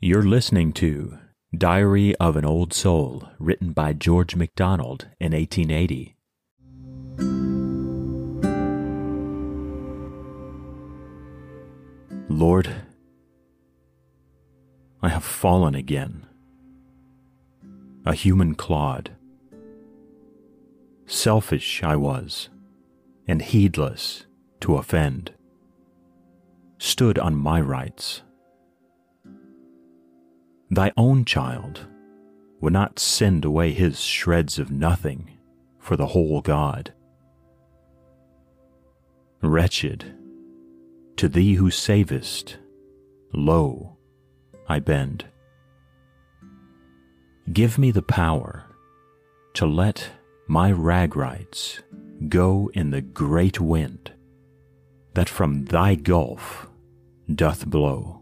You're listening to Diary of an Old Soul, written by George MacDonald in 1880. Lord, I have fallen again, a human clod. Selfish I was, and heedless to offend, stood on my rights Thy own child would not send away his shreds of nothing for the whole God. Wretched, to thee who savest, low I bend. Give me the power to let my rag rights go in the great wind that from thy gulf doth blow